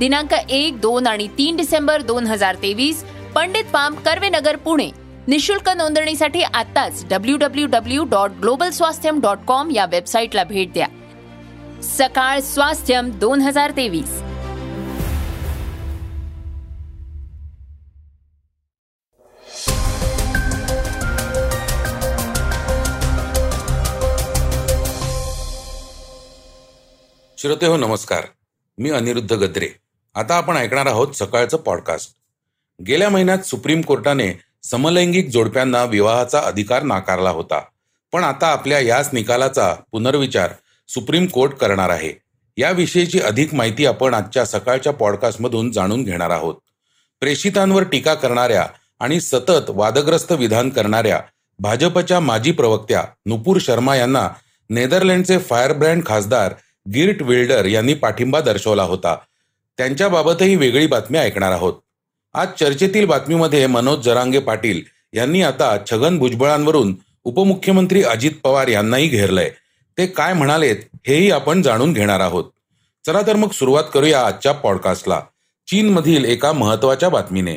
दिनांक एक दोन आणि तीन डिसेंबर दोन हजार तेवीस पंडित पाम कर्वेनगर पुणे. निशुल्क नोंदणीसाठी आताच W W W dot global Swasthyam dot com या वेबसाईटला भेट द्या. सकाळ स्वास्थ्यम दोन हजार तेवीस. श्रोते हो नमस्कार. मी अनिरुद्ध गद्रे. आता आपण ऐकणार आहोत सकाळचं पॉडकास्ट गेल्या महिन्यात सुप्रीम कोर्टाने समलैंगिक जोडप्यांना विवाहाचा अधिकार नाकारला होता. पण आता आपल्या याच निकालाचा पुनर्विचार सुप्रीम कोर्ट करणार आहे. याविषयीची अधिक माहिती आपण आजच्या सकाळच्या पॉडकास्टमधून जाणून घेणार आहोत. प्रेषितांवर टीका करणाऱ्या आणि सतत वादग्रस्त विधान करणाऱ्या भाजपच्या माजी प्रवक्त्या नुपूर शर्मा यांना नेदरलँडचे फायरब्रँड खासदार गिर्ट विल्डर यांनी पाठिंबा दर्शवला होता. त्यांच्याबाबतही वेगळी बातमी ऐकणार आहोत. आज चर्चेतील बातमीमध्ये मनोज जरांगे पाटील यांनी आता छगन भुजबळांवरून उपमुख्यमंत्री अजित पवार यांनाही घेरलंय. ते काय म्हणालेत हेही आपण जाणून घेणार आहोत. चला तर मग सुरुवात करूया आजच्या पॉडकास्टला. चीनमधील एका महत्त्वाच्या बातमीने.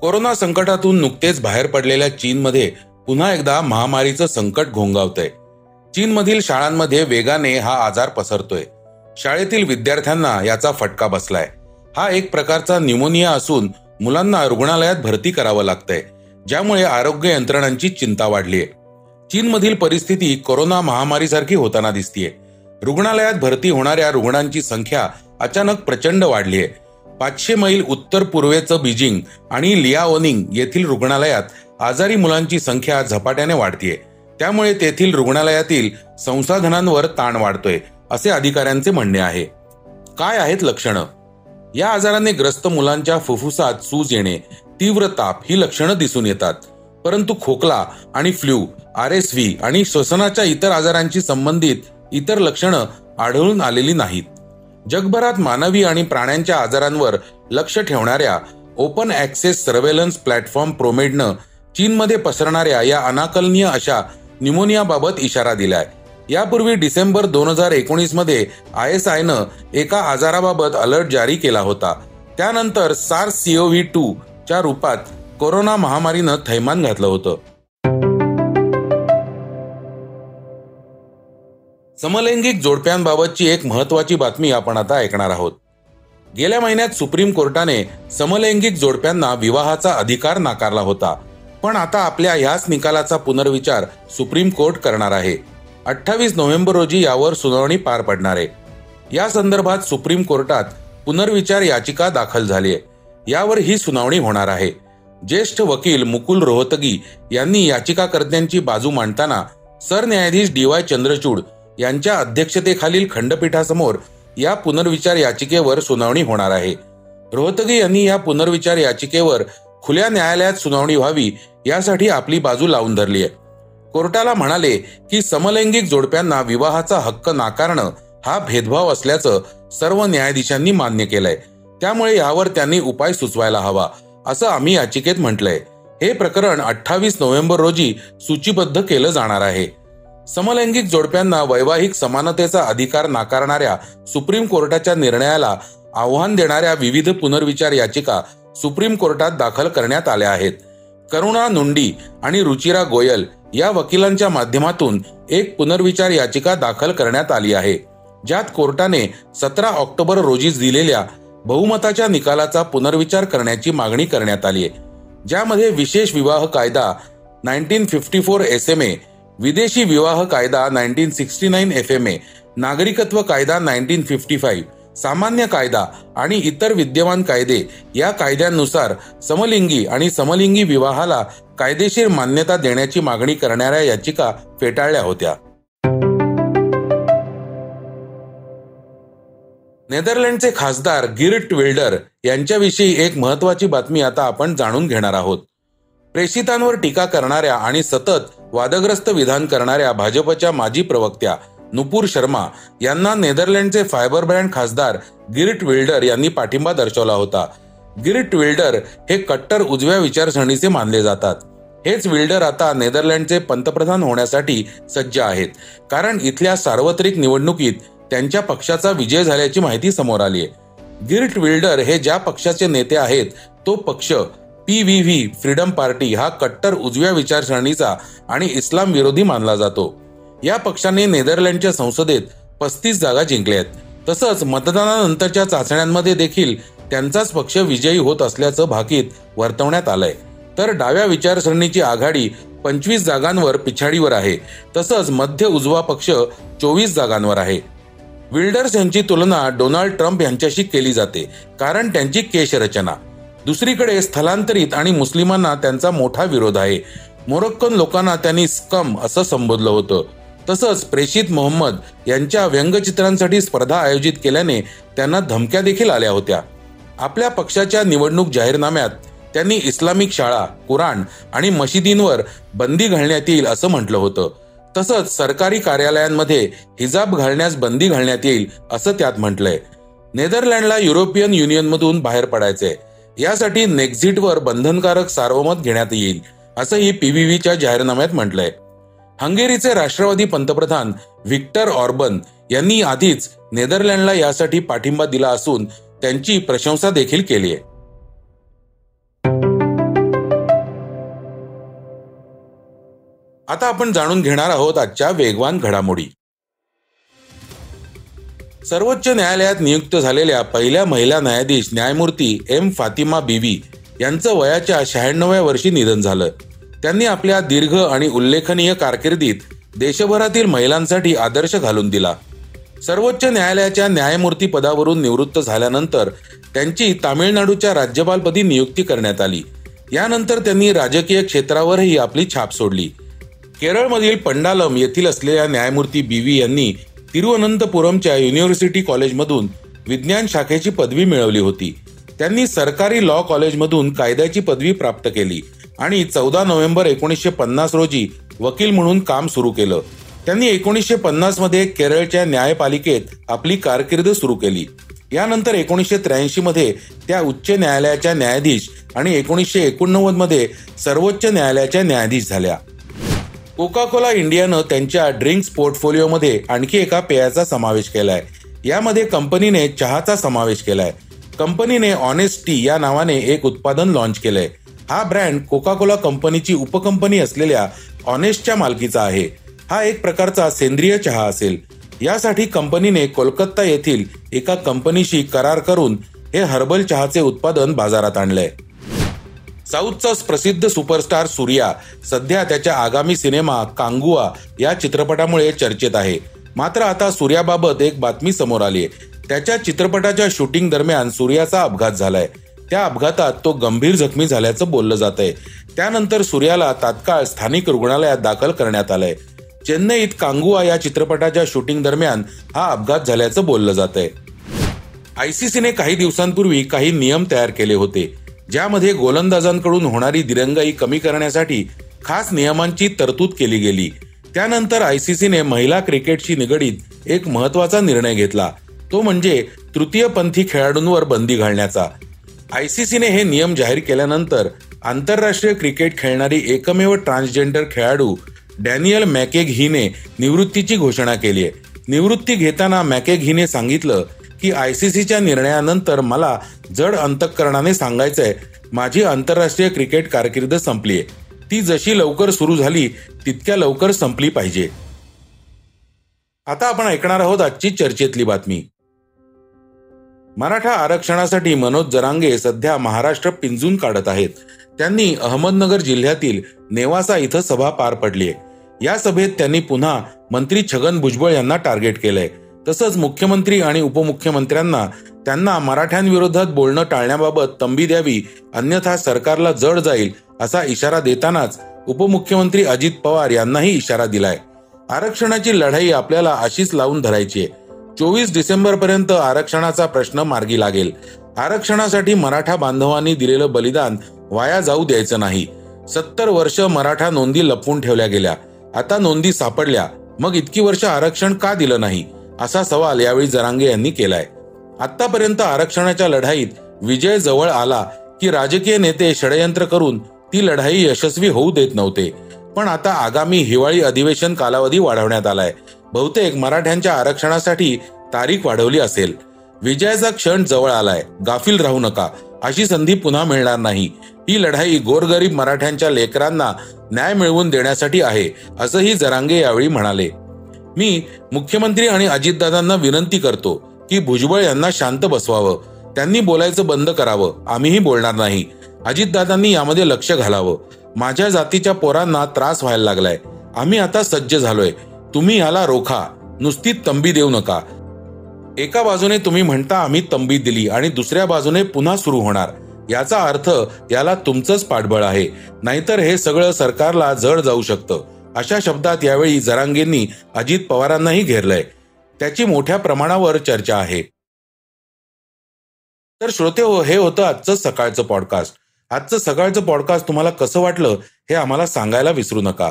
कोरोना संकटातून नुकतेच बाहेर पडलेल्या चीनमध्ये पुन्हा एकदा महामारीचं संकट घोंगावतंय. चीनमधील शाळांमध्ये वेगाने हा आजार पसरतोय. शाळेतील विद्यार्थ्यांना याचा फटका बसलाय. हा एक प्रकारचा न्युमोनिया असून मुलांना रुग्णालयात भरती करावं लागतंय ज्यामुळे आरोग्य यंत्रणांची चिंता वाढलीय. चीनमधील परिस्थिती कोरोना महामारीसारखी होताना दिसतीये. रुग्णालयात भरती होणाऱ्या रुग्णांची संख्या अचानक प्रचंड वाढलीय. पाचशे मैल उत्तर पूर्वेचं बीजिंग आणि लियाओनिंग येथील रुग्णालयात आजारी मुलांची संख्या झपाट्याने वाढतीये. त्यामुळे तेथील रुग्णालयातील संसाधनांवर ताण वाढतोय. असे अधिकाऱ्यांचे म्हणणे आहे. काय आहेत लक्षणं? या आजाराने ग्रस्त मुलांच्या फुफ्फुसात सूज येणे तीव्र ताप ही लक्षणं दिसून येतात. परंतु खोकला आणि फ्ल्यू आर एस व्ही आणि श्वसनाच्या इतर आजारांशी संबंधित इतर लक्षणं आढळून आलेली नाहीत. जगभरात मानवी आणि प्राण्यांच्या आजारांवर लक्ष ठेवणाऱ्या ओपन ऍक्सेस सर्वेलन्स प्लॅटफॉर्म प्रोमेडनं चीनमध्ये पसरणाऱ्या या अनाकलनीय अशा न्यूमोनियाबाबत इशारा दिलाय. यापूर्वी डिसेंबर दोन हजार एकोणीसमध्ये आय एस आयनं एका आजाराबाबत अलर्ट जारी केला होता. त्यानंतर सार्स सीओव्ही टू च्या रूपात कोरोना महामारीनं थैमान घातलं होतं. समलैंगिक जोडप्यांबाबतची एक महत्वाची बातमी आपण आता ऐकणार आहोत. गेल्या महिन्यात सुप्रीम कोर्टाने समलैंगिक जोडप्यांना विवाहाचा अधिकार नाकारला होता. पण आता आपल्या ह्याच निकालाचा पुनर्विचार सुप्रीम कोर्ट करणार आहे. अठ्ठावीस नोव्हेंबर रोजी यावर सुनावणी पार पडणार आहे. या संदर्भात सुप्रीम कोर्टात पुनर्विचार याचिका दाखल झाली आहे. यावर ही सुनावणी होणार आहे. ज्येष्ठ वकील मुकुल रोहतगी यांनी याचिकाकर्त्यांची बाजू मांडताना सरन्यायाधीश डी वाय चंद्रचूड यांच्या अध्यक्षतेखालील खंडपीठासमोर या पुनर्विचार याचिकेवर सुनावणी होणार आहे. रोहतगी यांनी या पुनर्विचार याचिकेवर खुल्या न्यायालयात सुनावणी व्हावी यासाठी आपली बाजू लावून धरली आहे. कोर्टाला म्हणाले की समलैंगिक जोडप्यांना विवाहाचा हक्क नाकारणं हा भेदभाव असल्याचं सर्व न्यायाधीशांनी मान्य केलंय. त्यामुळे यावर त्यांनी उपाय सुचवायला हवा असं आम्ही याचिकेत म्हटलंय. हे प्रकरण अठ्ठावीस नोव्हेंबर रोजी सूचीबद्ध केलं जाणार आहे. समलैंगिक जोडप्यांना वैवाहिक समानतेचा अधिकार नाकारणाऱ्या सुप्रीम कोर्टाच्या निर्णयाला आव्हान देणाऱ्या विविध पुनर्विचार याचिका सुप्रीम कोर्टात दाखल करण्यात आल्या आहेत. करुणा नुंडी आणि रुचिरा गोयल या वकिलांच्या माध्यमातून एक पुनर्विचार याचिका दाखल करण्यात आली आहे ज्यात कोर्टाने सतरा ऑक्टोबर रोजी दिलेल्या बहुमताच्या निकालाचा पुनर्विचार करण्याची मागणी करण्यात आली आहे. ज्यामध्ये विशेष विवाह कायदा nineteen fifty four S M A विदेशी विवाह कायदा nineteen sixty nine F M A नागरिकत्व कायदा नाईन्टीन फिफ्टी फाईव्ह सामान्य कायदा आणि इतर विद्यमान कायदे या कायद्यांनुसार समलिंगी आणि समलिंगी विवाहाला कायदेशीर मान्यता देण्याची मागणी करणाऱ्या याचिका फेटाळल्या होत्या. नेदरलँडचे खासदार गिर्ट विल्डर यांच्याविषयी एक महत्वाची बातमी आता आपण जाणून घेणार आहोत. प्रेषितांवर टीका करणाऱ्या आणि सतत वादग्रस्त विधान करणाऱ्या भाजपच्या माजी प्रवक्त्या नुपूर शर्मा यांना नेदरलँडचे फायबर ब्रँड खासदार गिरिट विल्डर यांनी पाठिंबा दर्शवला होता. गिरिट विल्डर हे कट्टर उजव्या विचारसरणीचे मानले जातात. हेच विल्डर आता नेदरलँडचे पंतप्रधान होण्यासाठी सज्ज आहेत. कारण इथल्या सार्वत्रिक निवडणुकीत त्यांच्या पक्षाचा विजय झाल्याची माहिती समोर आली आहे गिर्ट विल्डर हे ज्या पक्षाचे नेते आहेत तो पक्ष P V V freedom party हा कट्टर उजव्या विचारसरणीचा आणि इस्लाम विरोधी मानला जातो. या पक्षाने नेदरलँडच्या संसदेत पस्तीस जागा जिंकल्या आहेत. तसंच मतदानानंतरच्या चाचण्यांमध्ये देखील त्यांचाच पक्ष विजयी होत असल्याचं भाकीत वर्तवण्यात आलंय. तर डाव्या विचारसरणीची आघाडी पंचवीस जागांवर पिछाडीवर आहे. तसंच मध्य उजवा पक्ष चोवीस जागांवर आहे. विल्डर्स यांची तुलना डोनाल्ड ट्रम्प यांच्याशी केली जाते कारण त्यांची केशरचना दुसरीकडे स्थलांतरित आणि मुस्लिमांना त्यांचा मोठा विरोध आहे. मोरक्कन लोकांना त्यांनी स्कम असं संबोधलं होतं. तसंच प्रेषित मोहम्मद यांच्या व्यंगचित्रांसाठी स्पर्धा आयोजित केल्याने त्यांना धमक्या देखील आल्या होत्या. आपल्या पक्षाच्या निवडणूक जाहीरनाम्यात त्यांनी इस्लामिक शाळा कुराण आणि मशिदींवर बंदी घालण्यात येईल असं म्हटलं होतं. तसंच सरकारी कार्यालयांमध्ये हिजाब घालण्यास बंदी घालण्यात येईल असं त्यात म्हटलंय. नेदरलँडला युरोपियन युनियनमधून बाहेर पडायचंय. यासाठी नेक्झिटवर बंधनकारक सार्वमत घेण्यात येईल असंही पीव्हीव्हीच्या जाहीरनाम्यात म्हटलंय. हंगेरीचे राष्ट्रवादी पंतप्रधान व्हिक्टर ऑर्बन यांनी आधीच नेदरलँडला यासाठी पाठिंबा दिला असून त्यांची प्रशंसा देखील केली आहे. आता आपण जाणून घेणार आहोत आजच्या वेगवान घडामोडी. सर्वोच्च न्यायालयात नियुक्त झालेल्या पहिल्या महिला न्यायाधीश न्यायमूर्ती एम फातिमा बीवी यांचं वयाच्या शहाण्णव्या वर्षी निधन झालं. त्यांनी आपल्या दीर्घ आणि उल्लेखनीय कारकिर्दीत देशभरातील महिलांसाठी आदर्श घालून दिला. सर्वोच्च न्यायालयाच्या न्यायमूर्ती पदावरून निवृत्त झाल्यानंतर त्यांची तामिळनाडूच्या राज्यपालपदी नियुक्ती करण्यात आली. यानंतर त्यांनी राजकीय क्षेत्रावरही आपली छाप सोडली. केरळमधील पंडालम येथील असलेल्या न्यायमूर्ती बी व्ही यांनी तिरुअनंतपुरमच्या युनिव्हर्सिटी कॉलेजमधून विज्ञान शाखेची पदवी मिळवली होती. त्यांनी सरकारी लॉ कॉलेजमधून कायद्याची पदवी प्राप्त केली. आणि चौदा नोव्हेंबर एकोणीसशे पन्नास रोजी वकील म्हणून काम सुरू केलं. त्यांनी एकोणीसशे पन्नासमध्ये केरळच्या न्यायपालिकेत आपली कारकीर्द सुरू केली. यानंतर एकोणीसशे त्र्याऐंशी मध्ये त्या उच्च न्यायालयाच्या न्यायाधीश आणि एकोणीसशे एकोणनव्वदमध्ये सर्वोच्च न्यायालयाच्या न्यायाधीश झाल्या. कोका कोला इंडियानं त्यांच्या ड्रिंक्स पोर्टफोलिओमध्ये आणखी एका पेयाचा समावेश केलाय. यामध्ये कंपनीने चहाचा समावेश केलाय. कंपनीने ऑनेस्ट टी या नावाने एक उत्पादन लॉन्च केलंय. हा ब्रँड कोका कोला कंपनीची उपकंपनी असलेल्या ऑनेस्टच्या मालकीचा आहे. हा एक प्रकारचा सेंद्रिय चहा असेल. यासाठी कंपनीने कोलकाता येथील एका कंपनीशी करार करून हे हर्बल चहाचे उत्पादन बाजारात आणलंय. साऊथचा प्रसिद्ध सुपरस्टार सूर्या सध्या त्याच्या आगामी सिनेमा कांगुआ या चित्रपटामुळे चर्चेत आहे. मात्र आता सूर्याबाबत एक बातमी समोर आली आहे त्याच्या चित्रपटाच्या शूटिंग दरम्यान सूर्याचा अपघात झालाय. त्या अपघातात तो गंभीर जखमी झाल्याचं बोललं जात आहे त्यानंतर सूर्याला तात्काळ स्थानिक रुग्णालयात दाखल करण्यात आलंय. चेन्नईत कांगुआ या चित्रपटाच्या शूटिंग दरम्यान हा अपघात झाल्याचं बोललं जात आहे आयसीसीने काही दिवसांपूर्वी काही नियम तयार केले होते ज्यामध्ये गोलंदाजांकडून होणारी दिरंगाई कमी करण्यासाठी खास नियमांची तरतूद केली गेली. त्यानंतर आयसीसीने महिला क्रिकेटशी निगडीत एक महत्त्वाचा निर्णय घेतला तो म्हणजे तृतीयपंथी खेळाडूंवर बंदी घालण्याचा. आयसीसीने हे नियम जाहीर केल्यानंतर आंतरराष्ट्रीय क्रिकेट खेळणारी एकमेव ट्रान्सजेंडर खेळाडू डॅनियल मॅकेघीने निवृत्तीची घोषणा केली आहे. निवृत्ती घेताना मॅकेघीने सांगितलं की आयसीसीच्या निर्णयानंतर मला जड अंतकरणाने सांगायचंय माझी आंतरराष्ट्रीय क्रिकेट कारकीर्द संपली आहे. ती जशी लवकर सुरू झाली तितक्या लवकर संपली पाहिजे. आता आपण ऐकणार आहोत आजची चर्चेतली बातमी. मराठा आरक्षणासाठी मनोज जरांगे सध्या महाराष्ट्र पिंजून काढत आहेत. त्यांनी अहमदनगर जिल्ह्यातील नेवासा इथं सभा पार पडली आहे. या सभेत त्यांनी पुन्हा मंत्री छगन भुजबळ यांना टार्गेट केलंय. तसंच मुख्यमंत्री आणि उपमुख्यमंत्र्यांना त्यांना मराठ्यांविरोधात बोलणं टाळण्याबाबत तंबी द्यावी अन्यथा सरकारला जड जाईल असा इशारा देतानाच उपमुख्यमंत्री अजित पवार यांनाही इशारा दिलाय. आरक्षणाची लढाई आपल्याला अशीच लावून धरायची आहे. चोवीस डिसेंबर पर्यंत आरक्षणाचा प्रश्न मार्गी लागेल. आरक्षणासाठी मराठा बांधवांनी दिलेलं बलिदान वाया जाऊ द्यायचं नाही. सत्तर वर्ष मराठा नोंदी लपवून ठेवल्या गेल्या. आता नोंदी सापडल्या. मग इतकी वर्ष आरक्षण का दिलं नाही? असा सवाल यावेळी जरांगे यांनी केलाय. आतापर्यंत आरक्षणाच्या लढाईत विजय जवळ आला की राजकीय नेते षडयंत्र करून ती लढाई यशस्वी होऊ देत नव्हते. पण आता आगामी हिवाळी अधिवेशन कालावधी वाढवण्यात आलाय. बहुतेक मराठ्यांच्या आरक्षणासाठी तारीख वाढवली असेल. विजयाचा क्षण जवळ आलाय. गाफील राहू नका. अशी संधी पुन्हा मिळणार नाही. ही लढाई गोरगरीब मराठ्यांच्या लेकरांना न्याय मिळवून देण्यासाठी आहे असंही जरांगे यावेळी म्हणाले. मी मुख्यमंत्री आणि अजितदादांना विनंती करतो की भुजबळ यांना शांत बसवावं. त्यांनी बोलायचं बंद करावं. आम्हीही बोलणार नाही. अजितदादांनी यामध्ये लक्ष घालावं. माझ्या जातीच्या पोरांना त्रास व्हायला लागलाय. आम्ही आता सज्ज झालोय. तुम्ही याला रोखा. नुसती तंबी देऊ नका. एका बाजूने तुम्ही म्हणता आम्ही तंबी दिली आणि दुसऱ्या बाजूने पुन्हा सुरू होणार. याचा अर्थ याला तुमचंच पाठबळ आहे. नाहीतर हे सगळं सरकारला जड जाऊ शकतं. अशा शब्दात यावेळी जरांगेंनी अजित पवारांनाही घेरलंय. त्याची मोठ्या प्रमाणावर चर्चा आहे. तर श्रोते हो हे होतं आजचं सकाळचं पॉडकास्ट आजचं सकाळचं पॉडकास्ट तुम्हाला कसं वाटलं हे आम्हाला सांगायला विसरू नका.